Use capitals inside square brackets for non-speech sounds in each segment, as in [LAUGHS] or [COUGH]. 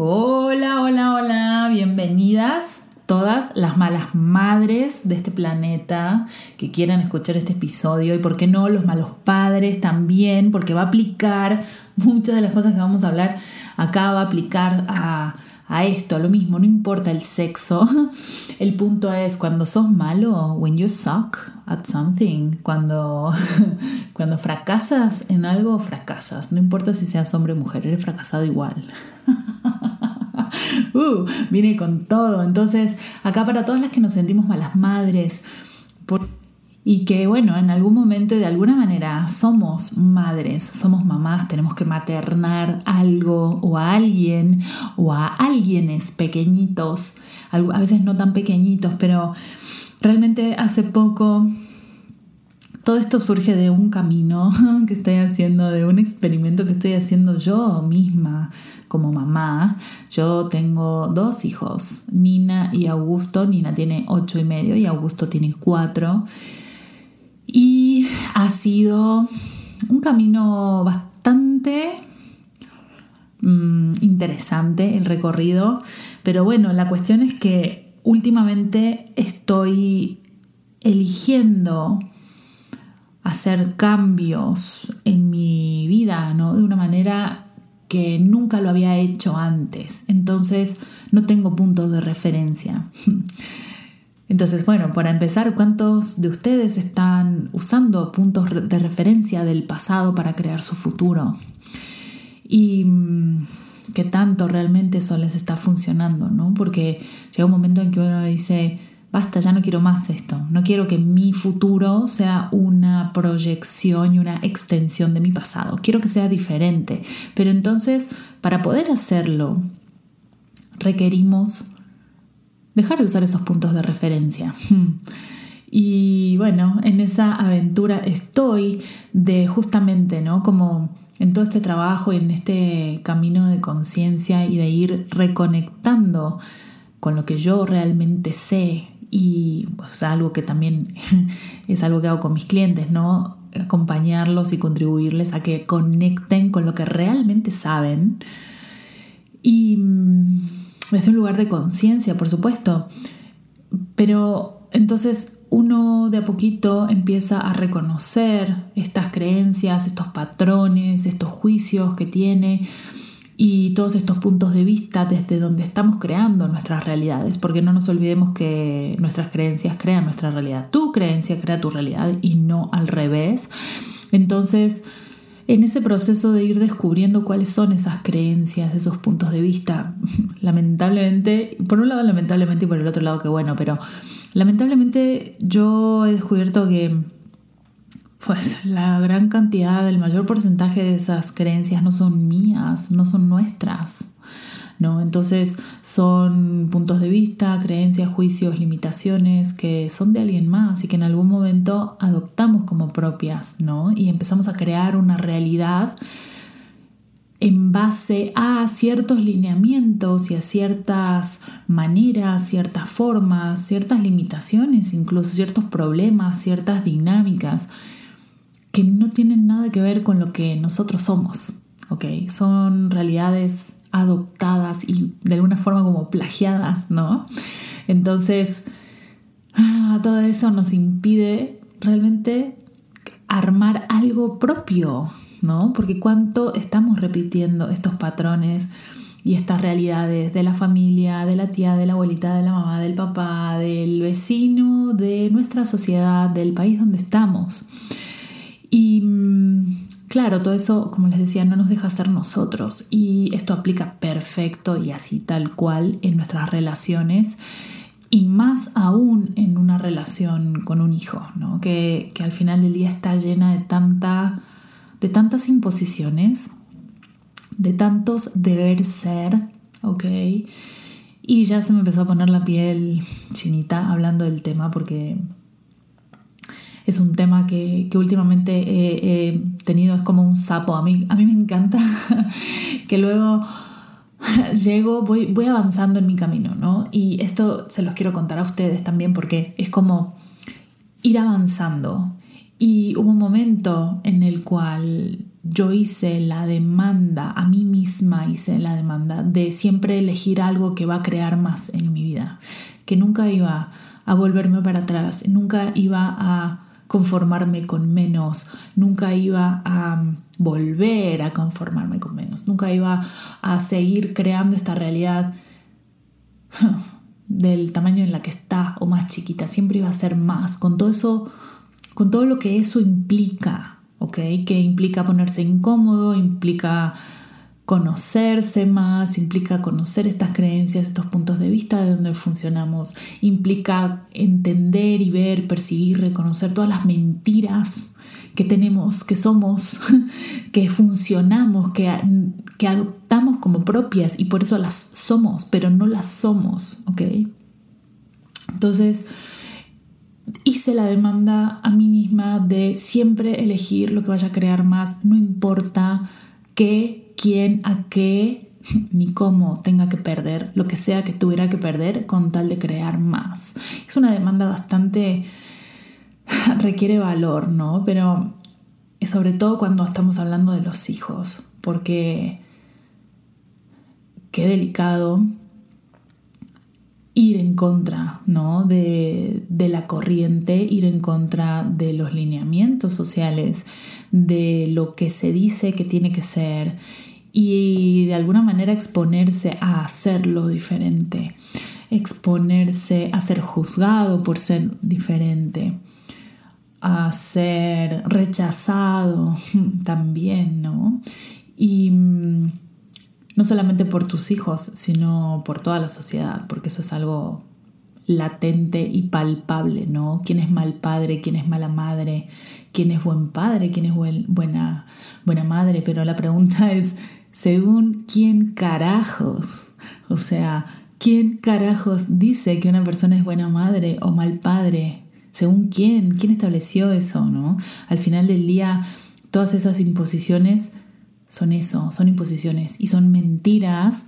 Hola, hola, hola, bienvenidas todas las malas madres de este planeta que quieran escuchar este episodio y por qué no los malos padres también, porque va a aplicar muchas de las cosas que vamos a hablar. Acá, va a aplicar a, a esto, lo mismo, no importa el sexo, [LAUGHS] el punto es cuando sos malo, when you suck at something, cuando, [LAUGHS] cuando fracasas en algo, fracasas, no importa si seas hombre o mujer, eres fracasado igual. [LAUGHS] uh, viene con todo. Entonces, acá para todas las que nos sentimos malas madres, y que bueno, en algún momento y de alguna manera somos madres, somos mamás, tenemos que maternar algo o a alguien o a alguienes pequeñitos, a veces no tan pequeñitos, pero realmente hace poco todo esto surge de un camino [LAUGHS] que estoy haciendo, de un experimento que estoy haciendo yo misma como mamá. Yo tengo dos hijos, Nina y Augusto. Nina tiene ocho y medio y Augusto tiene cuatro. Y ha sido un camino bastante mm, interesante el recorrido. Pero bueno, la cuestión es que últimamente estoy eligiendo hacer cambios en mi vida, ¿no? De una manera que nunca lo había hecho antes. Entonces no tengo puntos de referencia. [LAUGHS] Entonces, bueno, para empezar, ¿cuántos de ustedes están usando puntos de referencia del pasado para crear su futuro? Y mm, qué tanto realmente eso les está funcionando, ¿no? Porque llega un momento en que uno dice, basta, ya no quiero más esto, no quiero que mi futuro sea una proyección y una extensión de mi pasado, quiero que sea diferente. Pero entonces, para poder hacerlo, requerimos dejar de usar esos puntos de referencia. [LAUGHS] Y bueno, en esa aventura estoy de justamente, ¿no? Como en todo este trabajo y en este camino de conciencia y de ir reconectando con lo que yo realmente sé y pues, algo que también [LAUGHS] es algo que hago con mis clientes, ¿no? Acompañarlos y contribuirles a que conecten con lo que realmente saben y mm, desde un lugar de conciencia, por supuesto. Pero entonces uno de a poquito empieza a reconocer estas creencias, estos patrones, estos juicios que tiene y todos estos puntos de vista desde donde estamos creando nuestras realidades, porque no nos olvidemos que nuestras creencias crean nuestra realidad. Tu creencia crea tu realidad y no al revés. Entonces, en ese proceso de ir descubriendo cuáles son esas creencias, esos puntos de vista, [LAUGHS] lamentablemente, por un lado lamentablemente y por el otro lado que bueno, pero lamentablemente yo he descubierto que pues la gran cantidad, el mayor porcentaje de esas creencias no son mías, no son nuestras. ¿No? Entonces son puntos de vista, creencias, juicios, limitaciones que son de alguien más y que en algún momento adoptamos como propias, ¿no? Y empezamos a crear una realidad en base a ciertos lineamientos y a ciertas maneras, ciertas formas, ciertas limitaciones, incluso ciertos problemas, ciertas dinámicas que no tienen nada que ver con lo que nosotros somos, ¿ok? Son realidades adoptadas y de alguna forma como plagiadas, ¿no? Entonces, ah, todo eso nos impide realmente armar algo propio, ¿no? Porque cuánto estamos repitiendo estos patrones y estas realidades de la familia, de la tía, de la abuelita, de la mamá, del papá, del vecino, de nuestra sociedad, del país donde estamos. Y claro, todo eso, como les decía, no nos deja ser nosotros. Y esto aplica perfecto y así tal cual en nuestras relaciones. Y más aún en una relación con un hijo, ¿no? que, al final del día está llena de, tanta, de tantas imposiciones, de tantos deber ser, ¿ok? Y ya se me empezó a poner la piel chinita hablando del tema porque es un tema que, últimamente he, tenido, es como un sapo. A mí, a mí me encanta [LAUGHS] que luego [LAUGHS] llego, voy, voy avanzando en mi camino, ¿no? Y esto se los quiero contar a ustedes también porque es como ir avanzando. Y hubo un momento en el cual yo hice la demanda, a mí misma hice la demanda de siempre elegir algo que va a crear más en mi vida, que nunca iba a volverme para atrás, nunca iba a conformarme con menos, nunca iba a volver a conformarme con menos, nunca iba a seguir creando esta realidad [LAUGHS] del tamaño en la que está o más chiquita, siempre iba a ser más, con todo eso, con todo lo que eso implica, ¿ok? Que implica ponerse incómodo, implica conocerse más, implica conocer estas creencias, estos puntos de vista de donde funcionamos, implica entender y ver, percibir, reconocer todas las mentiras que tenemos, que somos, [LAUGHS] que funcionamos, que, que adoptamos como propias y por eso las somos, pero no las somos, ¿ok? Entonces, hice la demanda a mí misma de siempre elegir lo que vaya a crear más, no importa qué quién, a qué [LAUGHS] ni cómo tenga que perder, lo que sea que tuviera que perder con tal de crear más. Es una demanda bastante... [LAUGHS] requiere valor, ¿no? Pero sobre todo cuando estamos hablando de los hijos, porque qué delicado ir en contra ¿no? de, de, la corriente, ir en contra de los lineamientos sociales, de lo que se dice que tiene que ser y de alguna manera exponerse a hacerlo diferente, exponerse a ser juzgado por ser diferente, a ser rechazado [LAUGHS] también, ¿no? Y mm, no solamente por tus hijos, sino por toda la sociedad, porque eso es algo latente y palpable, ¿no? ¿Quién es mal padre? ¿Quién es mala madre? ¿Quién es buen padre? ¿Quién es buena, buena madre? Pero la pregunta [LAUGHS] es, según quién carajos. O sea, ¿quién carajos dice que una persona es buena madre o mal padre? ¿Según quién? ¿Quién estableció eso, no? Al final del día, todas esas imposiciones son eso, son imposiciones y son mentiras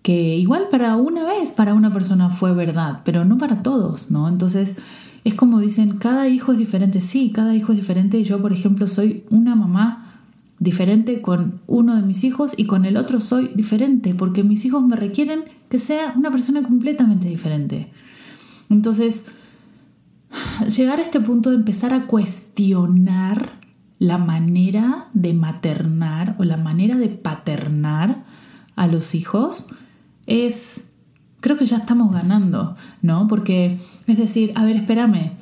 que igual para una vez para una persona fue verdad, pero no para todos, ¿no? Entonces, es como dicen, cada hijo es diferente. Sí, cada hijo es diferente. Yo, por ejemplo, soy una mamá diferente con uno de mis hijos y con el otro soy diferente porque mis hijos me requieren que sea una persona completamente diferente. Entonces, llegar a este punto de empezar a cuestionar la manera de maternar o la manera de paternar a los hijos es, creo que ya estamos ganando, ¿no? Porque es decir, a ver, espérame,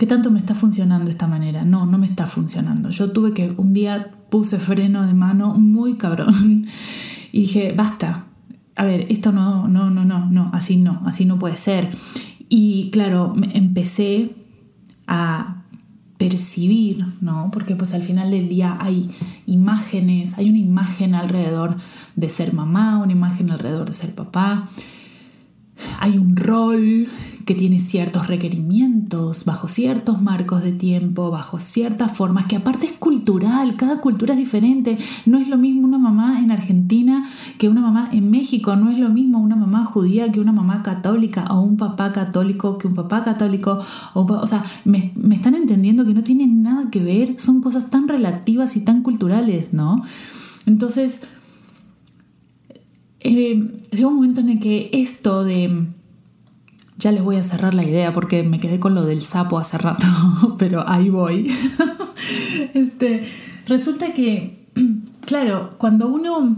¿Qué tanto me está funcionando esta manera? No, no me está funcionando. Yo tuve que, un día puse freno de mano muy cabrón [LAUGHS] y dije, basta. A ver, esto no, no, no, no, no, así no, así no puede ser. Y claro, empecé a percibir, ¿no? Porque pues al final del día hay imágenes, hay una imagen alrededor de ser mamá, una imagen alrededor de ser papá, hay un rol que tiene ciertos requerimientos, bajo ciertos marcos de tiempo, bajo ciertas formas, que aparte es cultural, cada cultura es diferente. No es lo mismo una mamá en Argentina que una mamá en México, no es lo mismo una mamá judía que una mamá católica, o un papá católico que un papá católico. O, o sea, me, me están entendiendo que no tienen nada que ver, son cosas tan relativas y tan culturales, ¿no? Entonces, eh, llegó un momento en el que esto de ya les voy a cerrar la idea porque me quedé con lo del sapo hace rato, [LAUGHS] pero ahí voy. [LAUGHS] este, resulta que, [CLEARS THROAT] claro, cuando uno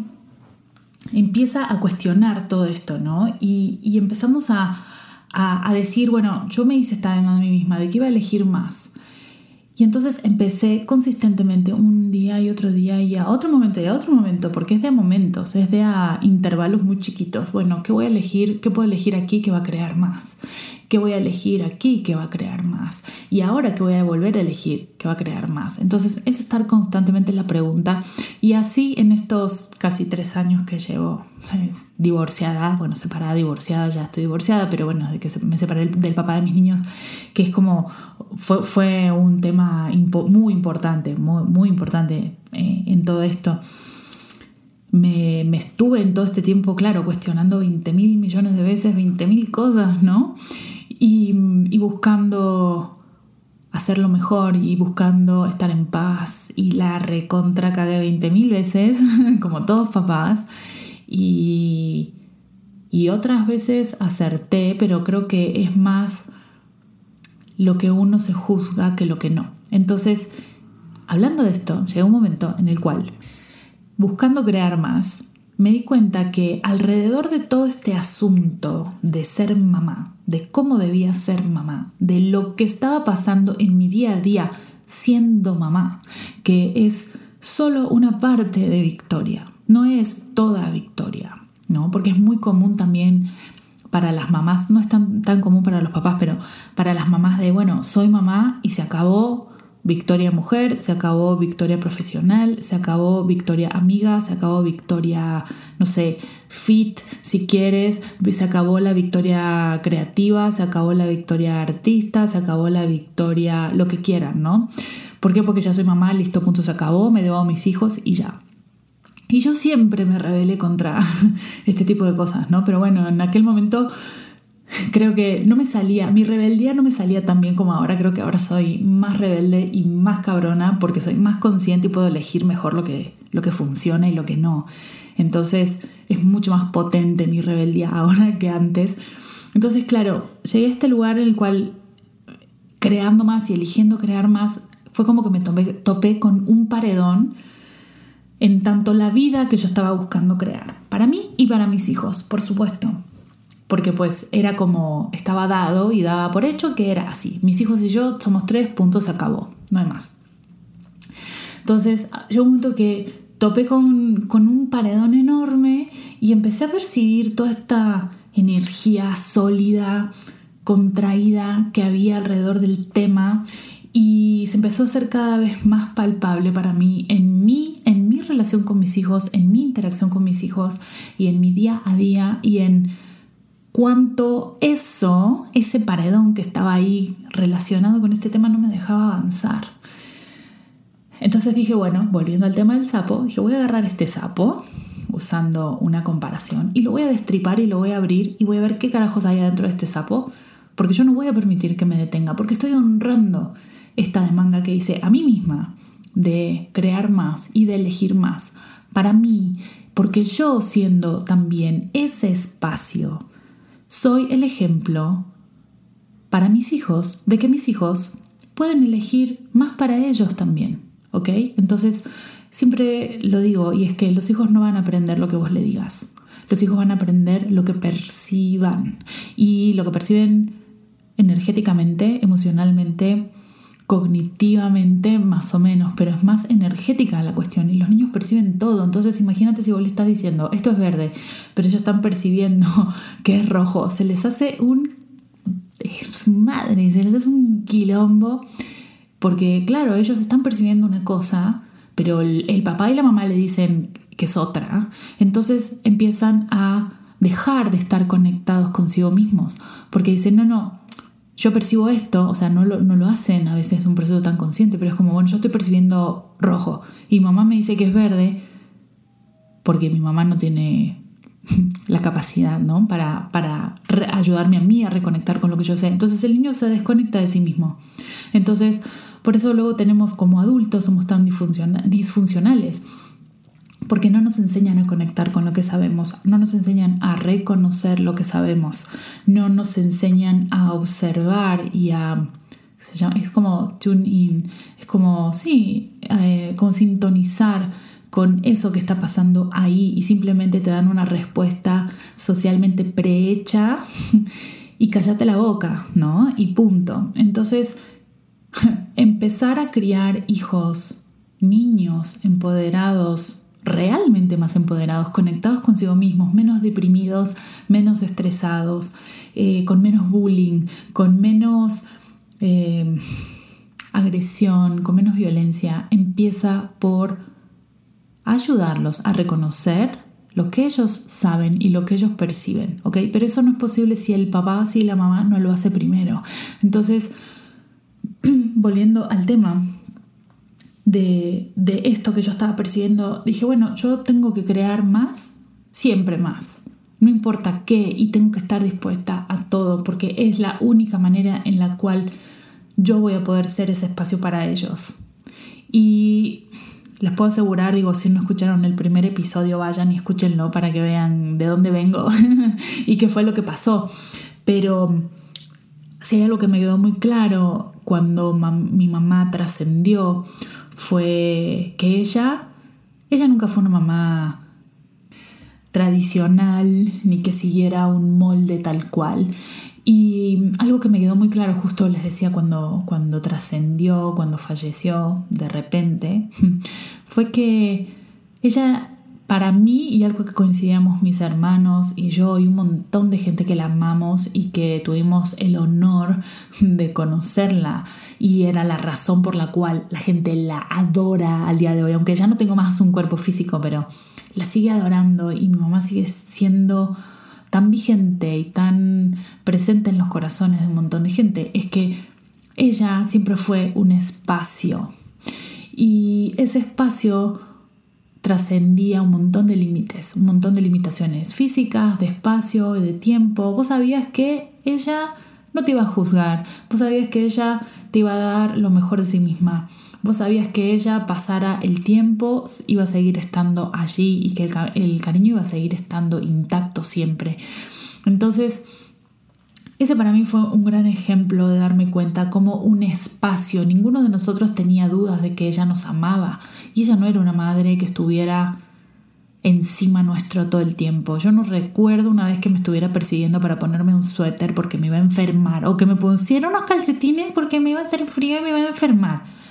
empieza a cuestionar todo esto, ¿no? Y, empezamos a, a, decir, bueno, yo me hice esta demanda a mí misma de que iba a elegir más. Y entonces empecé consistentemente un día y otro día y a otro momento y a otro momento, porque es de momentos, es de a intervalos muy chiquitos. Bueno, ¿qué voy a elegir? ¿Qué puedo elegir aquí que va a crear más? ¿Qué voy a elegir aquí que va a crear más? Y ahora que voy a volver a elegir que va a crear más. Entonces es estar constantemente en la pregunta y así en estos casi tres años que llevo divorciada, bueno, separada, divorciada, ya estoy divorciada, pero bueno, de que me separé del papá de mis niños, que es como, fue, un tema muy importante, muy, muy importante eh, en todo esto. Me, me, estuve en todo este tiempo, claro, cuestionando 20 mil millones de veces, 20 mil cosas, ¿no? Y, buscando hacerlo mejor y buscando estar en paz y la recontra cagué 20 mil veces, [LAUGHS] como todos papás, y, y otras veces acerté, pero creo que es más lo que uno se juzga que lo que no. Entonces, hablando de esto, llegó un momento en el cual, buscando crear más, me di cuenta que alrededor de todo este asunto de ser mamá, de cómo debía ser mamá, de lo que estaba pasando en mi día a día siendo mamá, que es solo una parte de Victoria, no es toda Victoria, ¿no? Porque es muy común también para las mamás, no es tan, tan común para los papás, pero para las mamás de, bueno, soy mamá y se acabó, Victoria mujer, se acabó Victoria profesional, se acabó Victoria amiga, se acabó Victoria, no sé, fit, si quieres, se acabó la Victoria creativa, se acabó la Victoria artista, se acabó la Victoria, lo que quieran, ¿no? ¿Por qué? Porque ya soy mamá, listo, punto, se acabó, me debo a mis hijos y ya. Y yo siempre me rebelé contra [LAUGHS] este tipo de cosas, ¿no? Pero bueno, en aquel momento creo que no me salía, mi rebeldía no me salía tan bien como ahora, creo que ahora soy más rebelde y más cabrona porque soy más consciente y puedo elegir mejor lo que, lo que funciona y lo que no. Entonces es mucho más potente mi rebeldía [LAUGHS] ahora que antes. Entonces, claro, llegué a este lugar en el cual creando más y eligiendo crear más, fue como que me topé con un paredón en tanto la vida que yo estaba buscando crear, para mí y para mis hijos, por supuesto porque pues era como estaba dado y daba por hecho que era así. Mis hijos y yo somos tres, puntos, se acabó, no hay más. Entonces llegó un momento que topé con, con un paredón enorme y empecé a percibir toda esta energía sólida, contraída que había alrededor del tema y se empezó a hacer cada vez más palpable para mí en mí, en mi relación con mis hijos, en mi interacción con mis hijos y en mi día a día y en cuanto eso, ese paredón que estaba ahí relacionado con este tema no me dejaba avanzar. Entonces dije, bueno, volviendo al tema del sapo, dije, voy a agarrar este sapo usando una comparación y lo voy a destripar y lo voy a abrir y voy a ver qué carajos hay adentro de este sapo, porque yo no voy a permitir que me detenga, porque estoy honrando esta demanda que hice a mí misma de crear más y de elegir más para mí, porque yo siendo también ese espacio soy el ejemplo para mis hijos de que mis hijos pueden elegir más para ellos también, ¿ok? Entonces, siempre lo digo, y es que los hijos no van a aprender lo que vos le digas. Los hijos van a aprender lo que perciban. Y lo que perciben energéticamente, emocionalmente, cognitivamente más o menos, pero es más energética la cuestión y los niños perciben todo. Entonces imagínate si vos le estás diciendo, esto es verde, pero ellos están percibiendo [LAUGHS] que es rojo, se les hace un... madre, se les hace un quilombo, porque claro, ellos están percibiendo una cosa, pero el, el papá y la mamá le dicen que es otra, entonces empiezan a dejar de estar conectados consigo mismos, porque dicen, no, no, yo percibo esto, o sea, no lo, no lo hacen a veces un proceso tan consciente, pero es como, bueno, yo estoy percibiendo rojo y mamá me dice que es verde porque mi mamá no tiene [LAUGHS] la capacidad, ¿no? Para, para ayudarme a mí a reconectar con lo que yo sé. Entonces el niño se desconecta de sí mismo. Entonces, por eso luego tenemos como adultos, somos tan disfuncionales porque no nos enseñan a conectar con lo que sabemos, no nos enseñan a reconocer lo que sabemos, no nos enseñan a observar y a... es como tune in, es como, sí, eh, sintonizar con eso que está pasando ahí y simplemente te dan una respuesta socialmente prehecha [LAUGHS] y cállate la boca, ¿no? Y punto. Entonces, [LAUGHS] empezar a criar hijos, niños empoderados, realmente más empoderados, conectados consigo mismos, menos deprimidos, menos estresados, eh, con menos bullying, con menos eh, agresión, con menos violencia, empieza por ayudarlos a reconocer lo que ellos saben y lo que ellos perciben. Pero eso no es posible si el papá, si la mamá no lo hace primero. Entonces, [CLEARS THROAT] volviendo al tema, de, esto que yo estaba percibiendo, dije, bueno, yo tengo que crear más, siempre más. No importa qué, y tengo que estar dispuesta a todo, porque es la única manera en la cual yo voy a poder ser ese espacio para ellos. Y les puedo asegurar, digo, si no escucharon el primer episodio, vayan y escúchenlo para que vean de dónde vengo [LAUGHS] y qué fue lo que pasó. Pero si hay algo que me quedó muy claro cuando mi mamá trascendió, fue que ella, ella nunca fue una mamá tradicional ni que siguiera un molde tal cual. Y algo que me quedó muy claro, justo les decía cuando, cuando trascendió, cuando falleció de repente, [LAUGHS] fue que ella, para mí, y algo que coincidíamos mis hermanos y yo y un montón de gente que la amamos y que tuvimos el honor de conocerla, y era la razón por la cual la gente la adora al día de hoy, aunque ya no tengo más un cuerpo físico, pero la sigue adorando y mi mamá sigue siendo tan vigente y tan presente en los corazones de un montón de gente. Es que ella siempre fue un espacio y ese espacio trascendía un montón de límites, un montón de limitaciones físicas, de espacio, de tiempo. Vos sabías que ella no te iba a juzgar, vos sabías que ella te iba a dar lo mejor de sí misma, Vos sabías que ella pasara el tiempo, iba a seguir estando allí y que el, cariño iba a seguir estando intacto siempre. Entonces, ese para mí fue un gran ejemplo de darme cuenta como un espacio, ninguno de nosotros tenía dudas de que ella nos amaba y ella no era una madre que estuviera encima nuestro todo el tiempo. Yo no recuerdo una vez que me estuviera persiguiendo para ponerme un suéter porque me iba a enfermar o que me pusiera unos calcetines porque me iba a hacer frío y me iba a enfermar.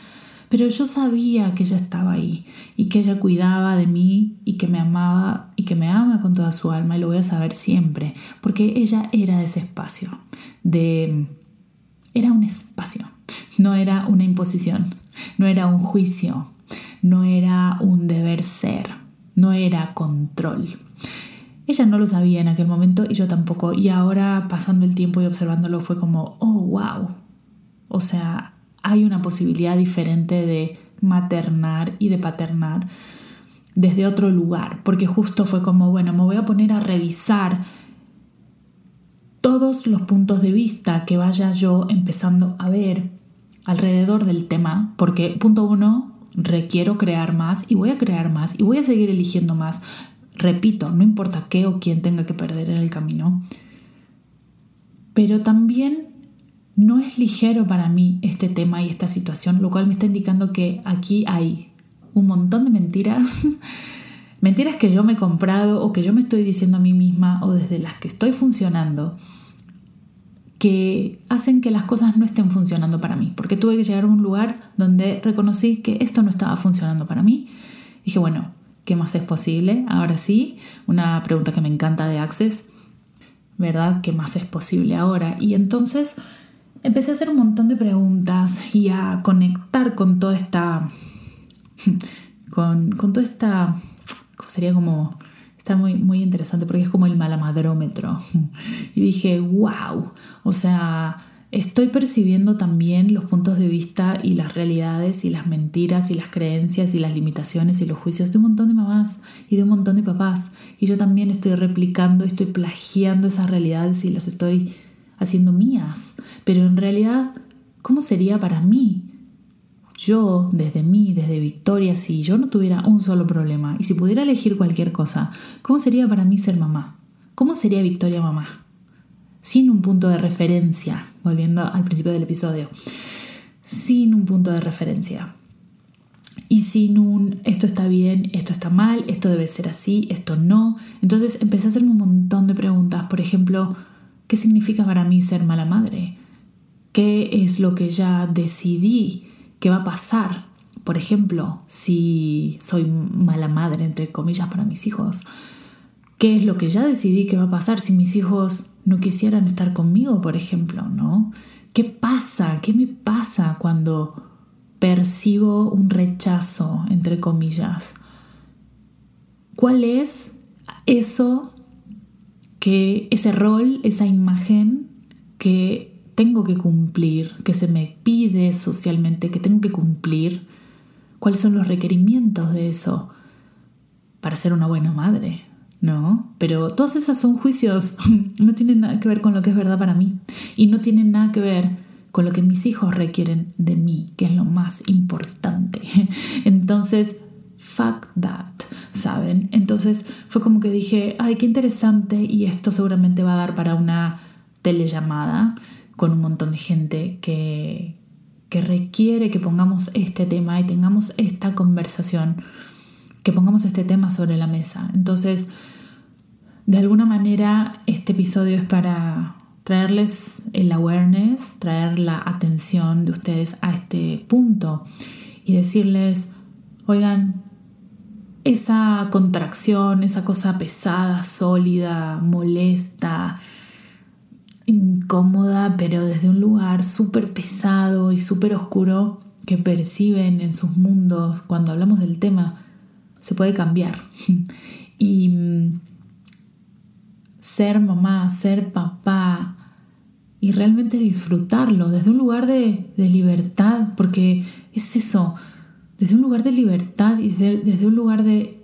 Pero yo sabía que ella estaba ahí y que ella cuidaba de mí y que me amaba y que me ama con toda su alma y lo voy a saber siempre, porque ella era ese espacio de era un espacio, no era una imposición, no era un juicio, no era un deber ser, no era control. Ella no lo sabía en aquel momento y yo tampoco. Y ahora pasando el tiempo y observándolo fue como, oh, wow. O sea, hay una posibilidad diferente de maternar y de paternar desde otro lugar, porque justo fue como, bueno, me voy a poner a revisar todos los puntos de vista que vaya yo empezando a ver alrededor del tema, porque punto uno, requiero crear más y voy a crear más y voy a seguir eligiendo más. Repito, no importa qué o quién tenga que perder en el camino. Pero también no es ligero para mí este tema y esta situación, lo cual me está indicando que aquí hay un montón de mentiras, [LAUGHS] mentiras que yo me he comprado o que yo me estoy diciendo a mí misma o desde las que estoy funcionando, que hacen que las cosas no estén funcionando para mí, porque tuve que llegar a un lugar donde reconocí que esto no estaba funcionando para mí. Dije, bueno, ¿qué más es posible? Ahora sí, una pregunta que me encanta de Access, ¿verdad? ¿Qué más es posible ahora? Y entonces empecé a hacer un montón de preguntas y a conectar con toda esta. con, con toda esta. sería como. Está muy, muy interesante porque es como el malamadrómetro. Y dije, wow. O sea, estoy percibiendo también los puntos de vista y las realidades y las mentiras y las creencias y las limitaciones y los juicios de un montón de mamás y de un montón de papás. Y yo también estoy replicando, estoy plagiando esas realidades y las estoy haciendo mías. Pero en realidad, ¿cómo sería para mí? Yo, desde mí, desde Victoria, si yo no tuviera un solo problema y si pudiera elegir cualquier cosa, ¿cómo sería para mí ser mamá? ¿Cómo sería Victoria mamá? Sin un punto de referencia, volviendo al principio del episodio, sin un punto de referencia. Y sin un esto está bien, esto está mal, esto debe ser así, esto no. Entonces empecé a hacerme un montón de preguntas. Por ejemplo, ¿Qué significa para mí ser mala madre? ¿Qué es lo que ya decidí que va a pasar? Por ejemplo, si soy mala madre, entre comillas, para mis hijos. ¿Qué es lo que ya decidí que va a pasar si mis hijos no quisieran estar conmigo, por ejemplo? ¿no? ¿Qué pasa? ¿Qué me pasa cuando percibo un rechazo, entre comillas? ¿Cuál es eso que ese rol, esa imagen que tengo que cumplir, que se me pide socialmente, que tengo que cumplir, cuáles son los requerimientos de eso para ser una buena madre, ¿no? Pero todos esos son juicios, [LAUGHS] no tienen nada que ver con lo que es verdad para mí y no tienen nada que ver con lo que mis hijos requieren de mí, que es lo más importante. [LAUGHS] Entonces, fuck that, ¿saben? Entonces fue como que dije, ay, qué interesante y esto seguramente va a dar para una telellamada con un montón de gente que, que requiere que pongamos este tema y tengamos esta conversación, que pongamos este tema sobre la mesa. Entonces, de alguna manera, este episodio es para traerles el awareness, traer la atención de ustedes a este punto y decirles, oigan, esa contracción, esa cosa pesada, sólida, molesta, incómoda, pero desde un lugar súper pesado y súper oscuro que perciben en sus mundos cuando hablamos del tema, se puede cambiar. [LAUGHS] y mm, ser mamá, ser papá y realmente disfrutarlo desde un lugar de, libertad, porque es eso, desde un lugar de libertad y desde un lugar de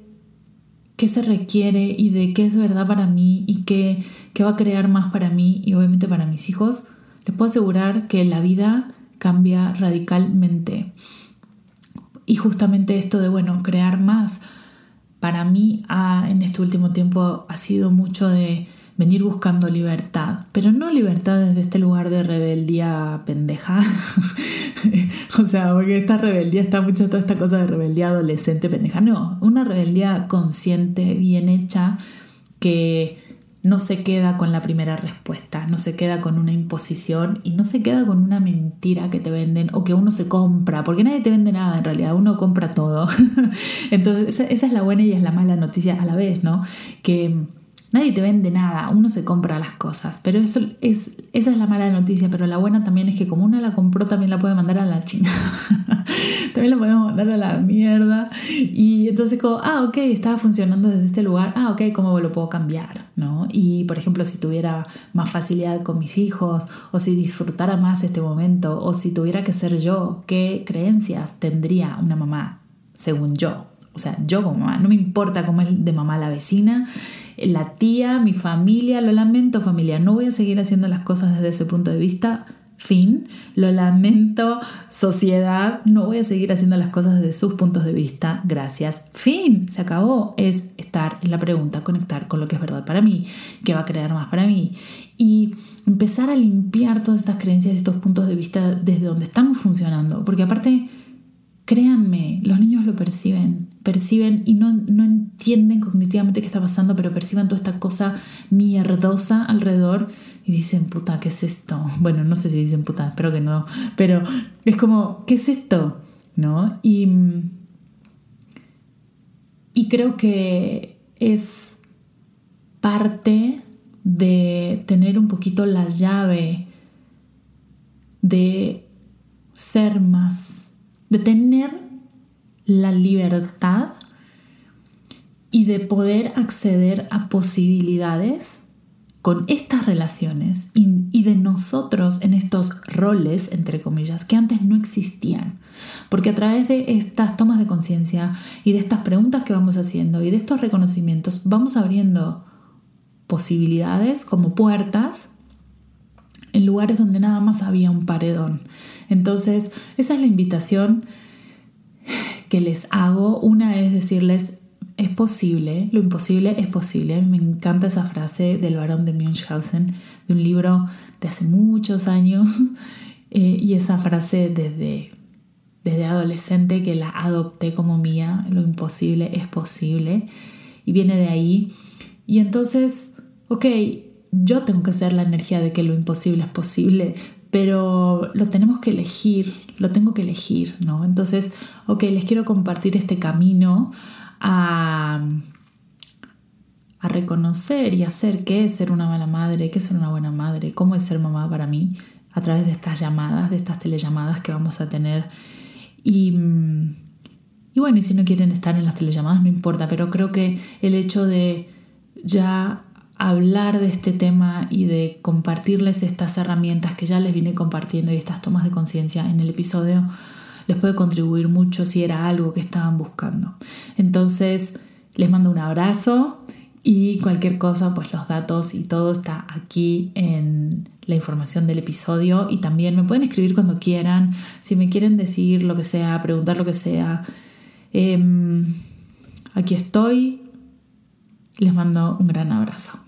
qué se requiere y de qué es verdad para mí y qué, qué va a crear más para mí y obviamente para mis hijos, les puedo asegurar que la vida cambia radicalmente. Y justamente esto de, bueno, crear más, para mí en este último tiempo ha sido mucho de venir buscando libertad, pero no libertad desde este lugar de rebeldía pendeja. [LAUGHS] o sea, porque esta rebeldía está mucho toda esta cosa de rebeldía adolescente pendeja. No, una rebeldía consciente, bien hecha, que no se queda con la primera respuesta, no se queda con una imposición y no se queda con una mentira que te venden o que uno se compra, porque nadie te vende nada en realidad, uno compra todo. [LAUGHS] Entonces, esa es la buena y es la mala noticia a la vez, ¿no? Que Nadie te vende nada, uno se compra las cosas, pero eso es, esa es la mala noticia, pero la buena también es que como uno la compró también la puede mandar a la china, [LAUGHS] también la podemos mandar a la mierda y entonces como, ah, ok, estaba funcionando desde este lugar, ah, ok, ¿cómo lo puedo cambiar? ¿no? Y por ejemplo, si tuviera más facilidad con mis hijos o si disfrutara más este momento o si tuviera que ser yo, ¿qué creencias tendría una mamá según yo? O sea, yo como mamá, no me importa cómo es de mamá la vecina, la tía, mi familia, lo lamento familia, no voy a seguir haciendo las cosas desde ese punto de vista, fin, lo lamento sociedad, no voy a seguir haciendo las cosas desde sus puntos de vista, gracias, fin, se acabó, es estar en la pregunta, conectar con lo que es verdad para mí, que va a crear más para mí. Y empezar a limpiar todas estas creencias estos puntos de vista desde donde estamos funcionando, porque aparte Créanme, los niños lo perciben, perciben y no, no, entienden cognitivamente qué está pasando, pero perciben toda esta cosa mierdosa alrededor y dicen, puta, ¿qué es esto? [LAUGHS] Bueno, no sé si dicen puta, espero que no, pero es como, ¿qué es esto? ¿No? Y, y creo que es parte de tener un poquito la llave de ser más de tener la libertad y de poder acceder a posibilidades con estas relaciones y, de nosotros en estos roles, entre comillas, que antes no existían. Porque a través de estas tomas de conciencia y de estas preguntas que vamos haciendo y de estos reconocimientos, vamos abriendo posibilidades como puertas en lugares donde nada más había un paredón. Entonces, esa es la invitación que les hago. Una es decirles, es posible, lo imposible es posible. Me encanta esa frase del varón de Münchhausen, de un libro de hace muchos años, [LAUGHS] eh, y esa frase desde, desde adolescente que la adopté como mía, lo imposible es posible, y viene de ahí. Y entonces, ok, yo tengo que ser la energía de que lo imposible es posible, pero lo tenemos que elegir, lo tengo que elegir, ¿no? Entonces, ok, les quiero compartir este camino a, a reconocer y hacer qué es ser una mala madre, qué es ser una buena madre, cómo es ser mamá para mí, a través de estas llamadas, de estas telellamadas que vamos a tener. Y, y bueno, y si no quieren estar en las telellamadas, no importa, pero creo que el hecho de ya hablar de este tema y de compartirles estas herramientas que ya les vine compartiendo y estas tomas de conciencia en el episodio les puede contribuir mucho si era algo que estaban buscando. Entonces, les mando un abrazo y cualquier cosa, pues los datos y todo está aquí en la información del episodio y también me pueden escribir cuando quieran, si me quieren decir lo que sea, preguntar lo que sea. Em, aquí estoy. Les mando un gran abrazo.